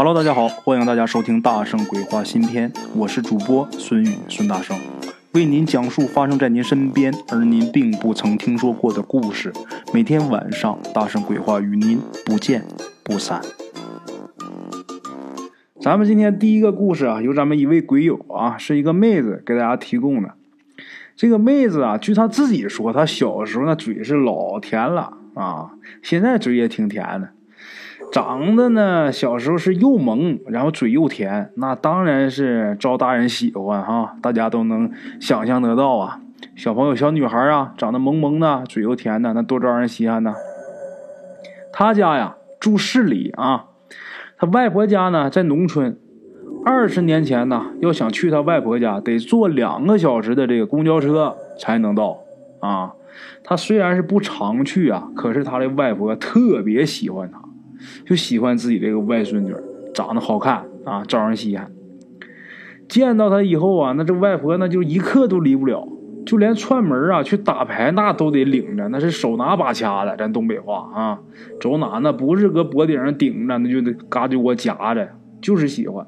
Hello，大家好，欢迎大家收听《大圣鬼话》新篇，我是主播孙宇孙大圣，为您讲述发生在您身边而您并不曾听说过的故事。每天晚上，《大圣鬼话》与您不见不散。咱们今天第一个故事啊，由咱们一位鬼友啊，是一个妹子给大家提供的。这个妹子啊，据她自己说，她小时候那嘴是老甜了啊，现在嘴也挺甜的。长得呢，小时候是又萌，然后嘴又甜，那当然是招大人喜欢哈。大家都能想象得到啊，小朋友、小女孩啊，长得萌萌的，嘴又甜的，那多招人稀罕呢。他家呀住市里啊，他外婆家呢在农村。二十年前呢，要想去他外婆家，得坐两个小时的这个公交车才能到啊。他虽然是不常去啊，可是他的外婆特别喜欢他。就喜欢自己这个外孙女，长得好看啊，招人稀罕。见到她以后啊，那这外婆那就一刻都离不了，就连串门啊去打牌那都得领着，那是手拿把掐的。咱东北话啊，走哪那不是搁脖顶上顶着，那就得嘎就给我夹着，就是喜欢。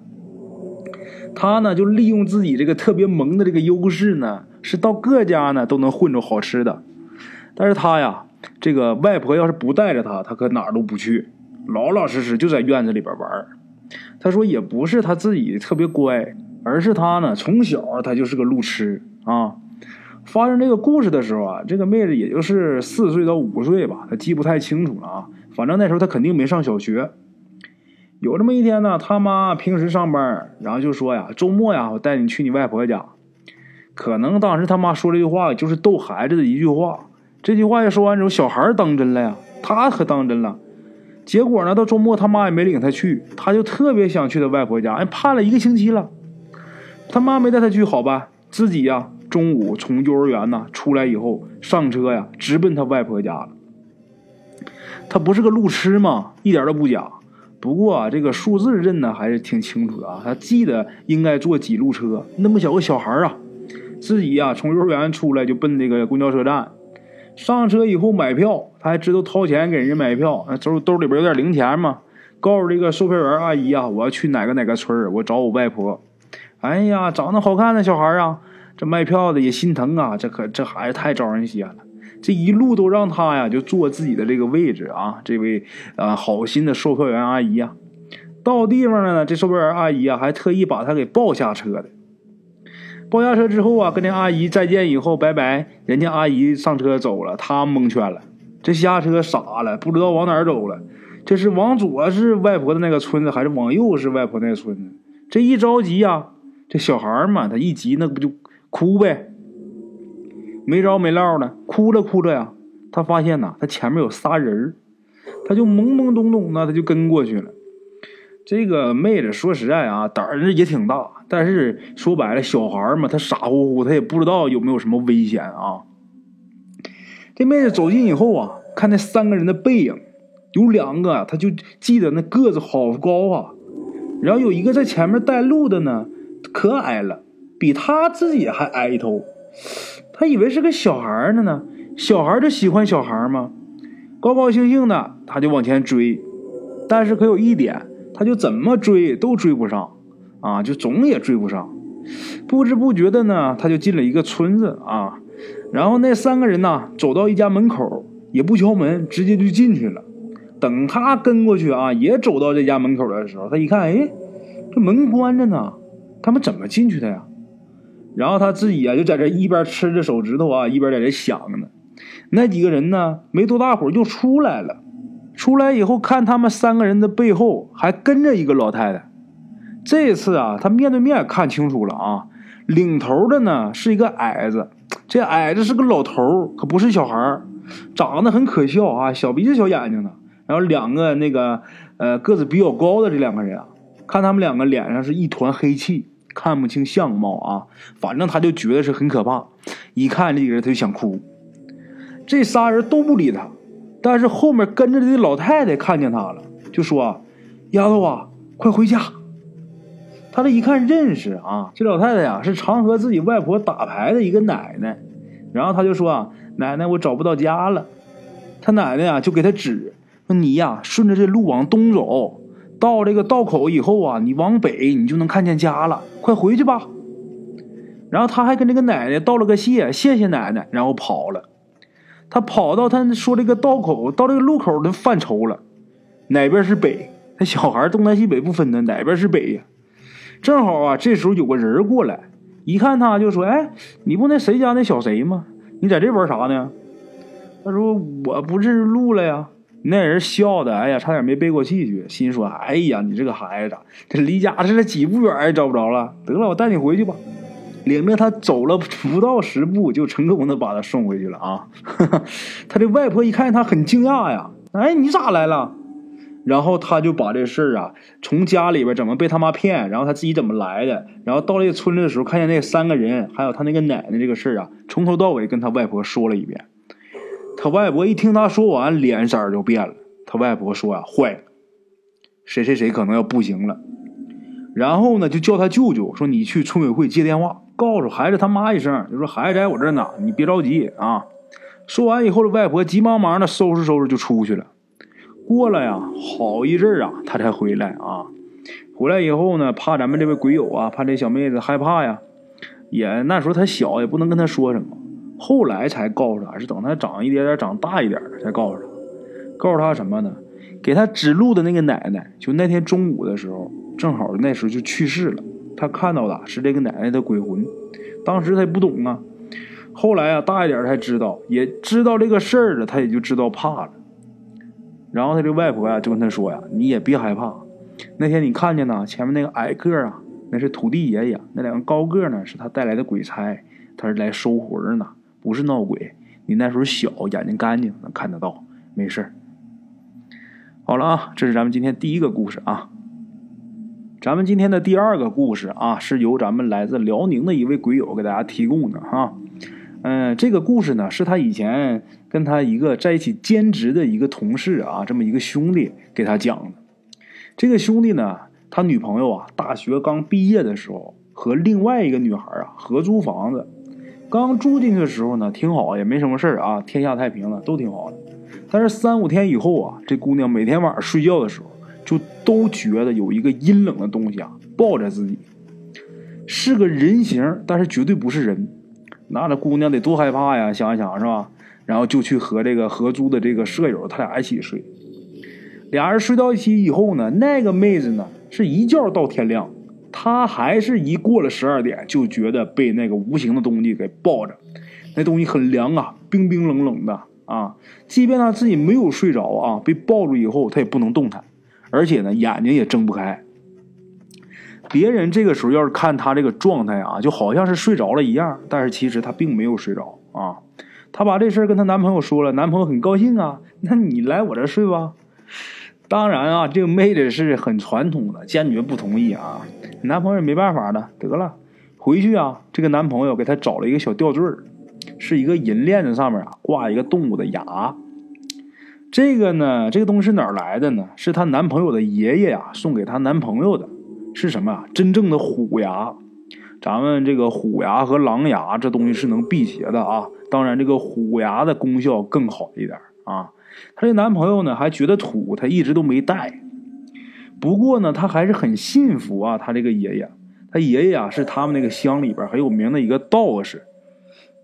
他呢就利用自己这个特别萌的这个优势呢，是到各家呢都能混着好吃的。但是他呀，这个外婆要是不带着他，他可哪儿都不去。老老实实就在院子里边玩他说也不是他自己特别乖，而是他呢从小他就是个路痴啊。发生这个故事的时候啊，这个妹子也就是四岁到五岁吧，他记不太清楚了啊。反正那时候他肯定没上小学。有这么一天呢，他妈平时上班，然后就说呀：“周末呀，我带你去你外婆家。”可能当时他妈说这句话就是逗孩子的一句话。这句话一说完之后，小孩当真了呀，他可当真了。结果呢，到周末他妈也没领他去，他就特别想去他外婆家。哎，盼了一个星期了，他妈没带他去，好吧，自己呀，中午从幼儿园呢出来以后，上车呀，直奔他外婆家了。他不是个路痴吗？一点都不假。不过啊，这个数字认的还是挺清楚的啊，他记得应该坐几路车。那么小个小孩啊，自己呀从幼儿园出来就奔那个公交车站。上车以后买票，他还知道掏钱给人家买票，兜兜里边有点零钱嘛。告诉这个售票员阿姨啊，我要去哪个哪个村我找我外婆。哎呀，长得好看的小孩啊，这卖票的也心疼啊，这可这孩子太招人稀罕了。这一路都让他呀就坐自己的这个位置啊，这位啊好心的售票员阿姨呀，到地方了呢，这售票员阿姨啊还特意把他给抱下车的。抱下车之后啊，跟那阿姨再见以后，拜拜。人家阿姨上车走了，他蒙圈了，这下车傻了，不知道往哪儿走了。这是往左是外婆的那个村子，还是往右是外婆那个村子？这一着急呀，这小孩嘛，他一急那不就哭呗？没着没落的，哭着哭着呀，他发现呐，他前面有仨人他就懵懵懂懂的，他就跟过去了。这个妹子说实在啊，胆儿也挺大，但是说白了，小孩嘛，他傻乎乎，他也不知道有没有什么危险啊。这妹子走近以后啊，看那三个人的背影，有两个他就记得那个子好高啊，然后有一个在前面带路的呢，可矮了，比他自己还矮一头。他以为是个小孩呢呢，小孩就喜欢小孩嘛，高高兴兴的他就往前追，但是可有一点。他就怎么追都追不上，啊，就总也追不上。不知不觉的呢，他就进了一个村子啊。然后那三个人呢，走到一家门口，也不敲门，直接就进去了。等他跟过去啊，也走到这家门口的时候，他一看，哎，这门关着呢，他们怎么进去的呀？然后他自己啊，就在这一边吃着手指头啊，一边在这想呢。那几个人呢，没多大会儿就出来了。出来以后，看他们三个人的背后还跟着一个老太太。这次啊，他面对面看清楚了啊，领头的呢是一个矮子，这矮子是个老头可不是小孩长得很可笑啊，小鼻子小眼睛的。然后两个那个呃个子比较高的这两个人啊，看他们两个脸上是一团黑气，看不清相貌啊，反正他就觉得是很可怕。一看这个人，他就想哭。这仨人都不理他。但是后面跟着的老太太看见他了，就说：“丫头啊，快回家。”他这一看认识啊，这老太太呀是常和自己外婆打牌的一个奶奶。然后他就说：“啊，奶奶，我找不到家了。”他奶奶呀就给他指：“说你呀顺着这路往东走，到这个道口以后啊，你往北你就能看见家了，快回去吧。然后他还跟这个奶奶道了个谢，谢谢奶奶，然后跑了。他跑到他说这个道口，到这个路口，他犯愁了，哪边是北？他小孩东南西北不分的，哪边是北呀？正好啊，这时候有个人过来，一看他就说：“哎，你不那谁家那小谁吗？你在这玩啥呢？”他说：“我不认识路了呀。”那人笑的，哎呀，差点没背过气去，心说：“哎呀，你这个孩子，这离家这几步远也，找不着了。得了，我带你回去吧。”领着他走了不到十步，就成功的把他送回去了啊！他这外婆一看他很惊讶呀，哎，你咋来了？然后他就把这事儿啊，从家里边怎么被他妈骗，然后他自己怎么来的，然后到这个村里的时候，看见那三个人，还有他那个奶奶这个事儿啊，从头到尾跟他外婆说了一遍。他外婆一听他说完，脸色就变了。他外婆说啊，坏了，谁谁谁可能要不行了。然后呢，就叫他舅舅说：“你去村委会接电话。”告诉孩子他妈一声，就说孩子在我这呢，你别着急啊。说完以后，的外婆急忙忙的收拾收拾就出去了。过了呀，好一阵啊，他才回来啊。回来以后呢，怕咱们这位鬼友啊，怕这小妹子害怕呀，也那时候他小，也不能跟他说什么。后来才告诉他，是等他长一点点、长大一点才告诉他。告诉他什么呢？给他指路的那个奶奶，就那天中午的时候，正好那时候就去世了。他看到的是这个奶奶的鬼魂，当时他也不懂啊，后来啊大一点才知道，也知道这个事儿了，他也就知道怕了。然后他这外婆呀就跟他说呀：“你也别害怕，那天你看见呢，前面那个矮个啊，那是土地爷爷；那两个高个呢，是他带来的鬼差，他是来收魂呢，不是闹鬼。你那时候小，眼睛干净，能看得到，没事好了啊，这是咱们今天第一个故事啊。咱们今天的第二个故事啊，是由咱们来自辽宁的一位鬼友给大家提供的哈。嗯，这个故事呢，是他以前跟他一个在一起兼职的一个同事啊，这么一个兄弟给他讲的。这个兄弟呢，他女朋友啊，大学刚毕业的时候，和另外一个女孩啊合租房子。刚住进去的时候呢，挺好，也没什么事啊，天下太平了，都挺好的。但是三五天以后啊，这姑娘每天晚上睡觉的时候。就都觉得有一个阴冷的东西啊抱着自己，是个人形，但是绝对不是人。那这姑娘得多害怕呀！想一想是吧？然后就去和这个合租的这个舍友，他俩一起睡。俩人睡到一起以后呢，那个妹子呢是一觉到天亮，她还是一过了十二点就觉得被那个无形的东西给抱着。那东西很凉啊，冰冰冷冷的啊。即便她自己没有睡着啊，被抱住以后她也不能动弹。而且呢，眼睛也睁不开。别人这个时候要是看他这个状态啊，就好像是睡着了一样，但是其实他并没有睡着啊。她把这事跟她男朋友说了，男朋友很高兴啊。那你来我这睡吧。当然啊，这个妹子是很传统的，坚决不同意啊。男朋友也没办法的，得了，回去啊，这个男朋友给她找了一个小吊坠是一个银链子，上面啊挂一个动物的牙。这个呢，这个东西是哪来的呢？是她男朋友的爷爷呀送给她男朋友的，是什么啊？真正的虎牙。咱们这个虎牙和狼牙这东西是能辟邪的啊。当然，这个虎牙的功效更好一点啊。她这男朋友呢还觉得土，他一直都没戴。不过呢，他还是很信服啊。他这个爷爷，他爷爷啊是他们那个乡里边很有名的一个道士。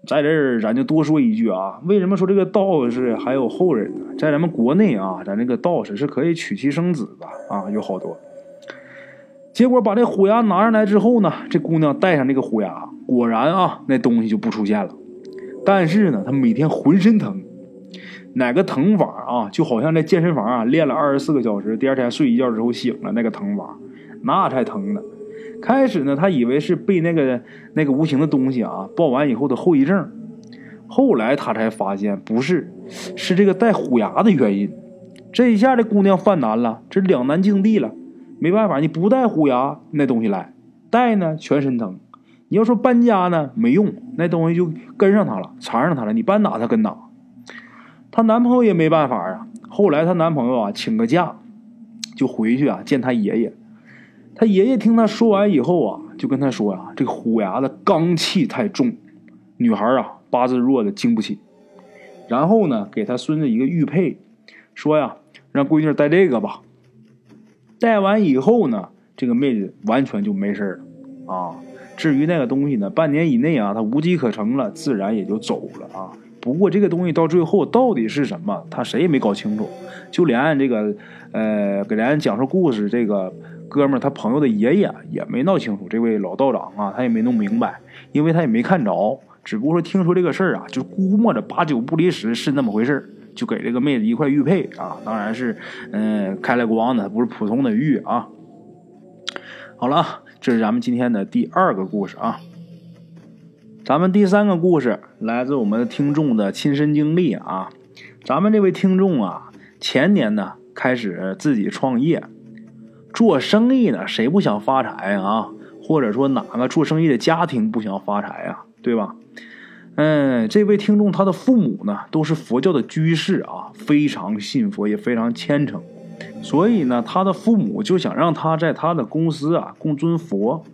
在这儿，咱就多说一句啊，为什么说这个道士还有后人呢？在咱们国内啊，咱这个道士是可以娶妻生子的啊，有好多。结果把这虎牙拿上来之后呢，这姑娘戴上这个虎牙，果然啊，那东西就不出现了。但是呢，她每天浑身疼，哪个疼法啊？就好像在健身房啊练了二十四个小时，第二天睡一觉之后醒了，那个疼法，那才疼呢。开始呢，他以为是被那个那个无形的东西啊抱完以后的后遗症，后来他才发现不是，是这个带虎牙的原因。这一下这姑娘犯难了，这两难境地了。没办法，你不带虎牙，那东西来；带呢，全身疼。你要说搬家呢，没用，那东西就跟上他了，缠上他了。你搬哪，他跟哪。她男朋友也没办法啊。后来她男朋友啊，请个假，就回去啊见她爷爷。他爷爷听他说完以后啊，就跟他说呀：“这个虎牙的罡气太重，女孩啊八字弱的经不起。”然后呢，给他孙子一个玉佩，说呀：“让闺女戴这个吧。”戴完以后呢，这个妹子完全就没事了啊。至于那个东西呢，半年以内啊，它无机可乘了，自然也就走了啊。不过这个东西到最后到底是什么，他谁也没搞清楚。就连这个呃给咱讲述故事这个哥们儿他朋友的爷爷也没闹清楚。这位老道长啊，他也没弄明白，因为他也没看着，只不过说听说这个事儿啊，就估摸着八九不离十是那么回事儿，就给这个妹子一块玉佩啊，当然是嗯开了光的，不是普通的玉啊。好了。这是咱们今天的第二个故事啊。咱们第三个故事来自我们的听众的亲身经历啊。咱们这位听众啊，前年呢开始自己创业做生意呢，谁不想发财啊？或者说哪个做生意的家庭不想发财呀？对吧？嗯，这位听众他的父母呢都是佛教的居士啊，非常信佛，也非常虔诚。所以呢，他的父母就想让他在他的公司啊供尊佛，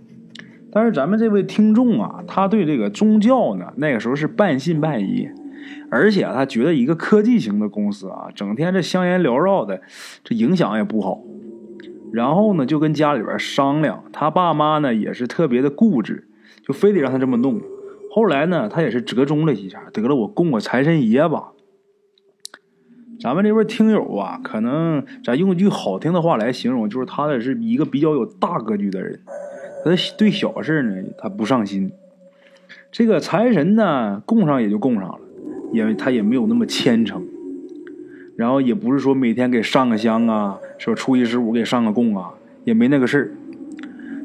但是咱们这位听众啊，他对这个宗教呢，那个时候是半信半疑，而且他觉得一个科技型的公司啊，整天这香烟缭绕的，这影响也不好。然后呢，就跟家里边商量，他爸妈呢也是特别的固执，就非得让他这么弄。后来呢，他也是折中了一下，得了，我供我财神爷吧。咱们这位听友啊，可能咱用一句好听的话来形容，就是他的是一个比较有大格局的人。他对小事呢，他不上心。这个财神呢，供上也就供上了，因为他也没有那么虔诚。然后也不是说每天给上个香啊，说初一十五给上个供啊，也没那个事儿。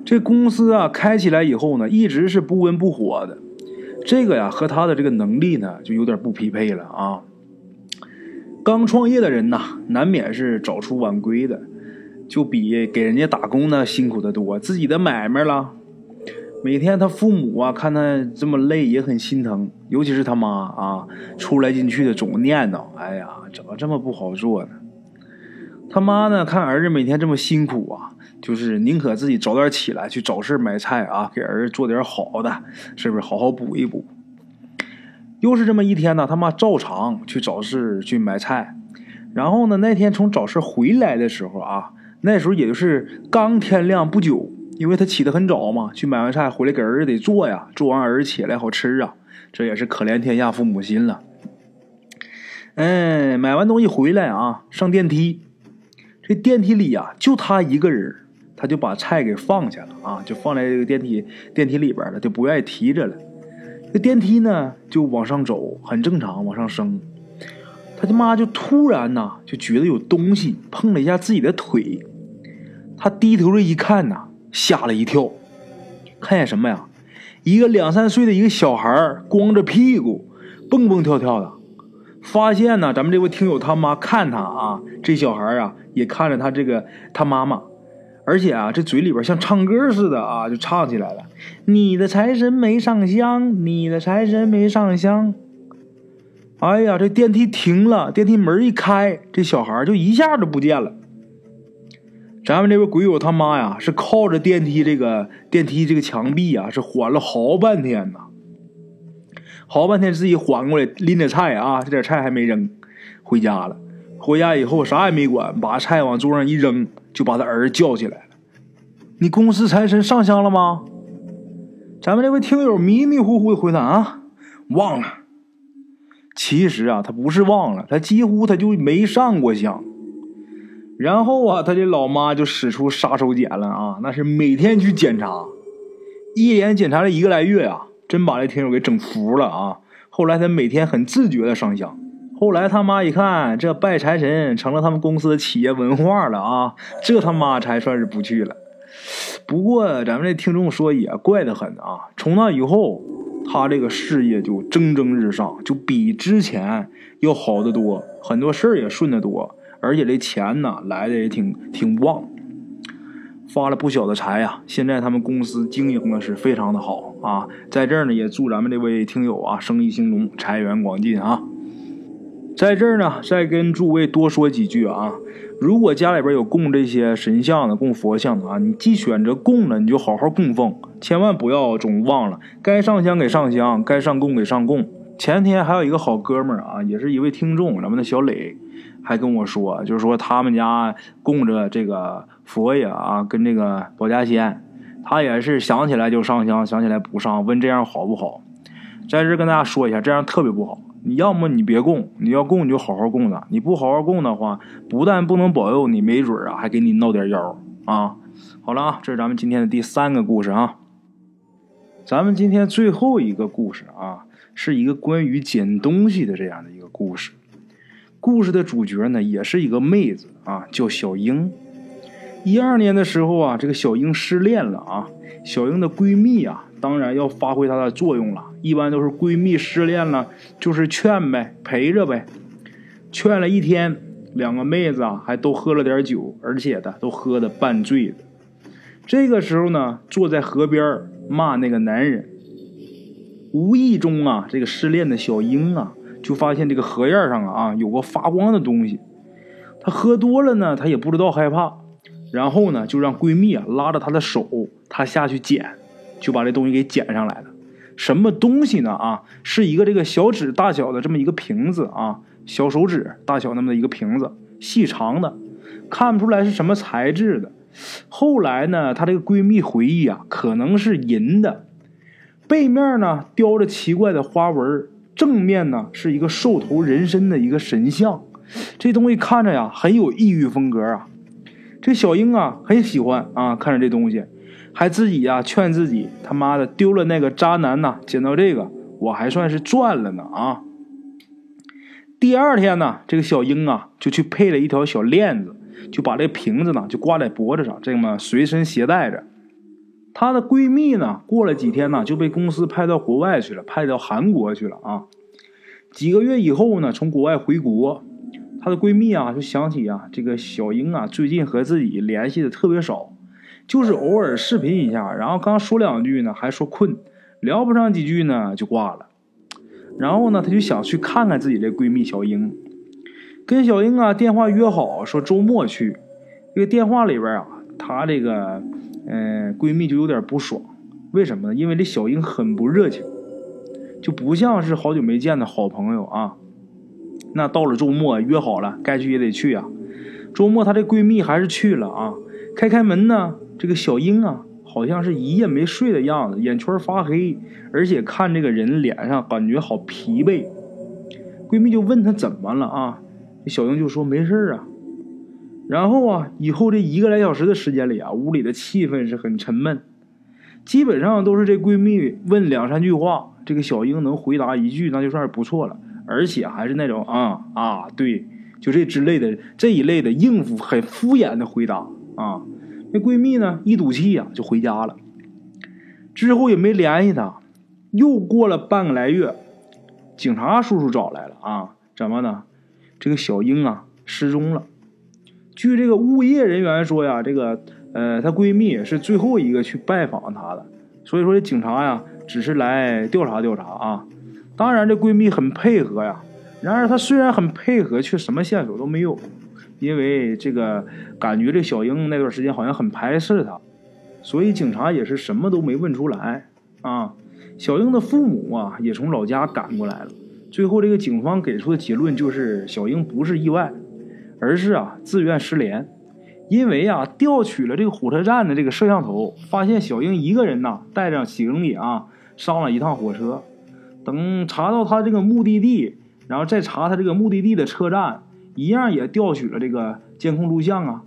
这公司啊，开起来以后呢，一直是不温不火的。这个呀，和他的这个能力呢，就有点不匹配了啊。刚创业的人呐，难免是早出晚归的，就比给人家打工呢辛苦的多。自己的买卖了，每天他父母啊看他这么累也很心疼，尤其是他妈啊，出来进去的总念叨：“哎呀，怎么这么不好做呢？”他妈呢看儿子每天这么辛苦啊，就是宁可自己早点起来去找事买菜啊，给儿子做点好的，是不是好好补一补？又是这么一天呢，他妈照常去早市去买菜，然后呢，那天从早市回来的时候啊，那时候也就是刚天亮不久，因为他起得很早嘛，去买完菜回来给儿子得做呀，做完儿子起来好吃啊，这也是可怜天下父母心了。嗯，买完东西回来啊，上电梯，这电梯里呀就他一个人，他就把菜给放下了啊，就放在这个电梯电梯里边了，就不愿意提着了。这电梯呢，就往上走，很正常，往上升。他他妈就突然呐，就觉得有东西碰了一下自己的腿。他低头这一看呐，吓了一跳，看见什么呀？一个两三岁的一个小孩光着屁股，蹦蹦跳跳的。发现呢，咱们这位听友他妈看他啊，这小孩啊，也看着他这个他妈妈。而且啊，这嘴里边像唱歌似的啊，就唱起来了。你的财神没上香，你的财神没上香。哎呀，这电梯停了，电梯门一开，这小孩就一下就不见了。咱们这位鬼友他妈呀，是靠着电梯这个电梯这个墙壁啊，是缓了好半天呐，好半天自己缓过来，拎着菜啊，这点菜还没扔，回家了。回家以后啥也没管，把菜往桌上一扔，就把他儿子叫起来了。你公司财神上香了吗？咱们这位听友迷迷糊糊的回答啊，忘了。其实啊，他不是忘了，他几乎他就没上过香。然后啊，他的老妈就使出杀手锏了啊，那是每天去检查，一连检查了一个来月啊，真把这听友给整服了啊。后来他每天很自觉的上香。后来他妈一看，这拜财神成了他们公司的企业文化了啊，这他妈才算是不去了。不过咱们这听众说也怪得很啊，从那以后，他这个事业就蒸蒸日上，就比之前要好得多，很多事儿也顺得多，而且这钱呢来的也挺挺旺，发了不小的财呀。现在他们公司经营的是非常的好啊，在这儿呢也祝咱们这位听友啊生意兴隆，财源广进啊。在这儿呢，再跟诸位多说几句啊。如果家里边有供这些神像的、供佛像的啊，你既选择供了，你就好好供奉，千万不要总忘了该上香给上香，该上供给上供。前天还有一个好哥们儿啊，也是一位听众，咱们的小磊，还跟我说，就是说他们家供着这个佛爷啊，跟这个保家仙，他也是想起来就上香，想起来不上，问这样好不好？在这跟大家说一下，这样特别不好。你要么你别供，你要供你就好好供的。你不好好供的话，不但不能保佑你，没准啊还给你闹点妖啊。好了啊，这是咱们今天的第三个故事啊。咱们今天最后一个故事啊，是一个关于捡东西的这样的一个故事。故事的主角呢，也是一个妹子啊，叫小英。一二年的时候啊，这个小英失恋了啊。小英的闺蜜啊，当然要发挥它的作用了。一般都是闺蜜失恋了，就是劝呗，陪着呗。劝了一天，两个妹子啊，还都喝了点酒，而且的都喝的半醉的。这个时候呢，坐在河边骂那个男人。无意中啊，这个失恋的小英啊。就发现这个河沿上啊有个发光的东西，她喝多了呢，她也不知道害怕，然后呢就让闺蜜啊拉着她的手，她下去捡，就把这东西给捡上来了。什么东西呢？啊，是一个这个小指大小的这么一个瓶子啊，小手指大小那么的一个瓶子，细长的，看不出来是什么材质的。后来呢，她这个闺蜜回忆啊，可能是银的，背面呢雕着奇怪的花纹。正面呢是一个兽头人身的一个神像，这东西看着呀很有异域风格啊。这小英啊很喜欢啊，看着这东西，还自己呀劝自己他妈的丢了那个渣男呐，捡到这个我还算是赚了呢啊。第二天呢，这个小英啊就去配了一条小链子，就把这瓶子呢就挂在脖子上，这么随身携带着。她的闺蜜呢，过了几天呢，就被公司派到国外去了，派到韩国去了啊。几个月以后呢，从国外回国，她的闺蜜啊，就想起啊，这个小英啊，最近和自己联系的特别少，就是偶尔视频一下，然后刚说两句呢，还说困，聊不上几句呢，就挂了。然后呢，她就想去看看自己的闺蜜小英，跟小英啊电话约好，说周末去。这个电话里边啊，她这个。嗯，闺蜜就有点不爽，为什么呢？因为这小英很不热情，就不像是好久没见的好朋友啊。那到了周末约好了，该去也得去啊。周末她这闺蜜还是去了啊。开开门呢，这个小英啊，好像是一夜没睡的样子，眼圈发黑，而且看这个人脸上感觉好疲惫。闺蜜就问她怎么了啊？小英就说没事啊。然后啊，以后这一个来小时的时间里啊，屋里的气氛是很沉闷，基本上都是这闺蜜问两三句话，这个小英能回答一句，那就算是不错了，而且还是那种啊啊，对，就这之类的这一类的应付很敷衍的回答啊。那闺蜜呢，一赌气呀就回家了，之后也没联系她。又过了半个来月，警察叔叔找来了啊，怎么呢？这个小英啊失踪了。据这个物业人员说呀，这个呃，她闺蜜是最后一个去拜访她的，所以说这警察呀，只是来调查调查啊。当然，这闺蜜很配合呀。然而，她虽然很配合，却什么线索都没有，因为这个感觉这小英那段时间好像很排斥他，所以警察也是什么都没问出来啊。小英的父母啊，也从老家赶过来了。最后，这个警方给出的结论就是小英不是意外。而是啊，自愿失联，因为啊，调取了这个火车站的这个摄像头，发现小英一个人呐，带着行李啊，上了一趟火车。等查到他这个目的地，然后再查他这个目的地的车站，一样也调取了这个监控录像啊，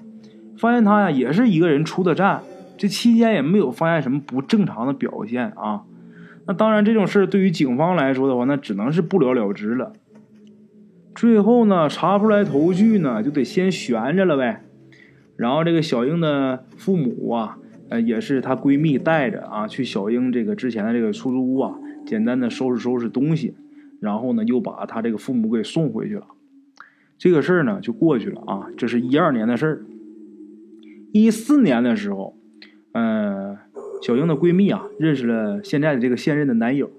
发现他呀也是一个人出的站，这期间也没有发现什么不正常的表现啊。那当然，这种事对于警方来说的话，那只能是不了了之了。最后呢，查不出来头绪呢，就得先悬着了呗。然后这个小英的父母啊，呃，也是她闺蜜带着啊，去小英这个之前的这个出租屋啊，简单的收拾收拾东西，然后呢，又把她这个父母给送回去了。这个事儿呢，就过去了啊。这是一二年的事儿。一四年的时候，嗯，小英的闺蜜啊，认识了现在的这个现任的男友，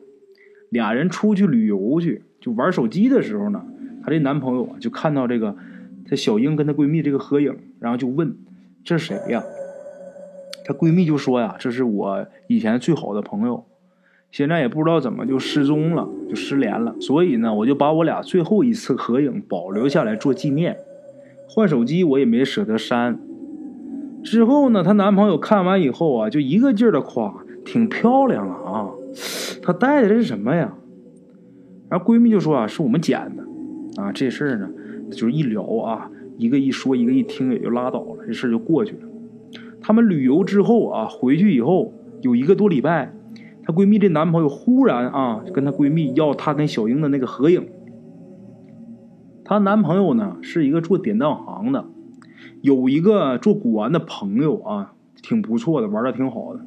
俩人出去旅游去，就玩手机的时候呢。她这男朋友啊，就看到这个，她小英跟她闺蜜这个合影，然后就问：“这是谁呀？”她闺蜜就说：“呀，这是我以前最好的朋友，现在也不知道怎么就失踪了，就失联了。所以呢，我就把我俩最后一次合影保留下来做纪念。换手机我也没舍得删。之后呢，她男朋友看完以后啊，就一个劲儿的夸，挺漂亮啊啊！她戴的这是什么呀？然后闺蜜就说啊，是我们捡的啊。这事儿呢，就是一聊啊，一个一说，一个一听也就拉倒了，这事儿就过去了。他们旅游之后啊，回去以后有一个多礼拜，闺蜜这男朋友忽然啊，跟她闺蜜要她跟小英的那个合影。她男朋友呢是一个做典当行的，有一个做古玩的朋友啊，挺不错的，玩的挺好的。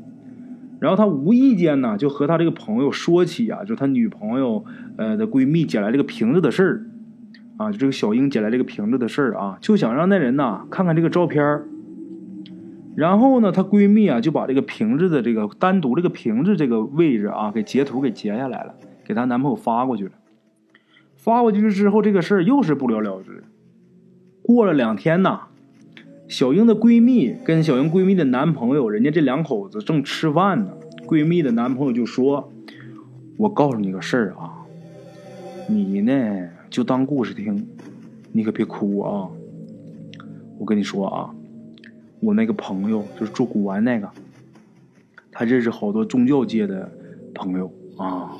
然后她无意间呢就和她这个朋友说起啊，就他女朋友呃的闺蜜捡来这个瓶子的事儿啊，就这个小英捡来这个瓶子的事儿啊，就想让那人呐看看这个照片儿。然后呢，她闺蜜啊就把这个瓶子的这个单独这个瓶子这个位置啊给截图给截下来了，给她男朋友发过去了。发过去之后，这个事儿又是不了了之。过了两天呐，小英的闺蜜跟小英闺蜜的男朋友，人家这两口子正吃饭呢。闺蜜的男朋友就说：“我告诉你个事儿啊，你呢就当故事听，你可别哭啊。我跟你说啊，我那个朋友就是做古玩那个，他认识好多宗教界的朋友啊。”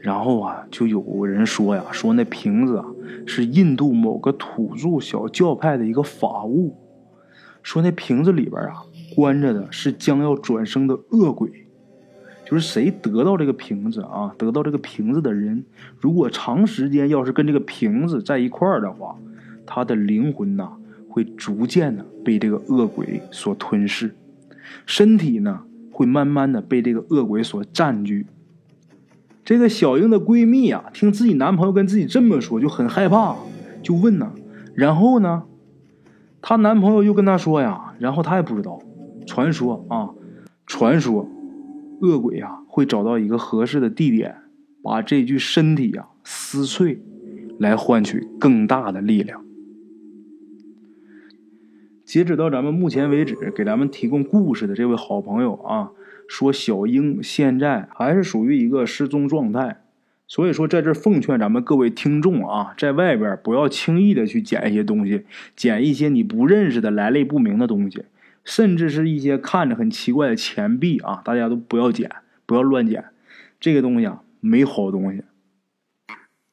然后啊，就有人说呀，说那瓶子啊是印度某个土著小教派的一个法物，说那瓶子里边啊关着的是将要转生的恶鬼，就是谁得到这个瓶子啊，得到这个瓶子的人，如果长时间要是跟这个瓶子在一块儿的话，他的灵魂呐会逐渐的被这个恶鬼所吞噬，身体呢会慢慢的被这个恶鬼所占据。这个小英的闺蜜啊，听自己男朋友跟自己这么说，就很害怕，就问呢。然后呢，她男朋友又跟她说呀，然后她也不知道。传说啊，传说，恶鬼呀会找到一个合适的地点，把这具身体呀撕碎，来换取更大的力量。截止到咱们目前为止，给咱们提供故事的这位好朋友啊。说小英现在还是属于一个失踪状态，所以说在这奉劝咱们各位听众啊，在外边不要轻易的去捡一些东西，捡一些你不认识的来历不明的东西，甚至是一些看着很奇怪的钱币啊，大家都不要捡，不要乱捡，这个东西啊没好东西。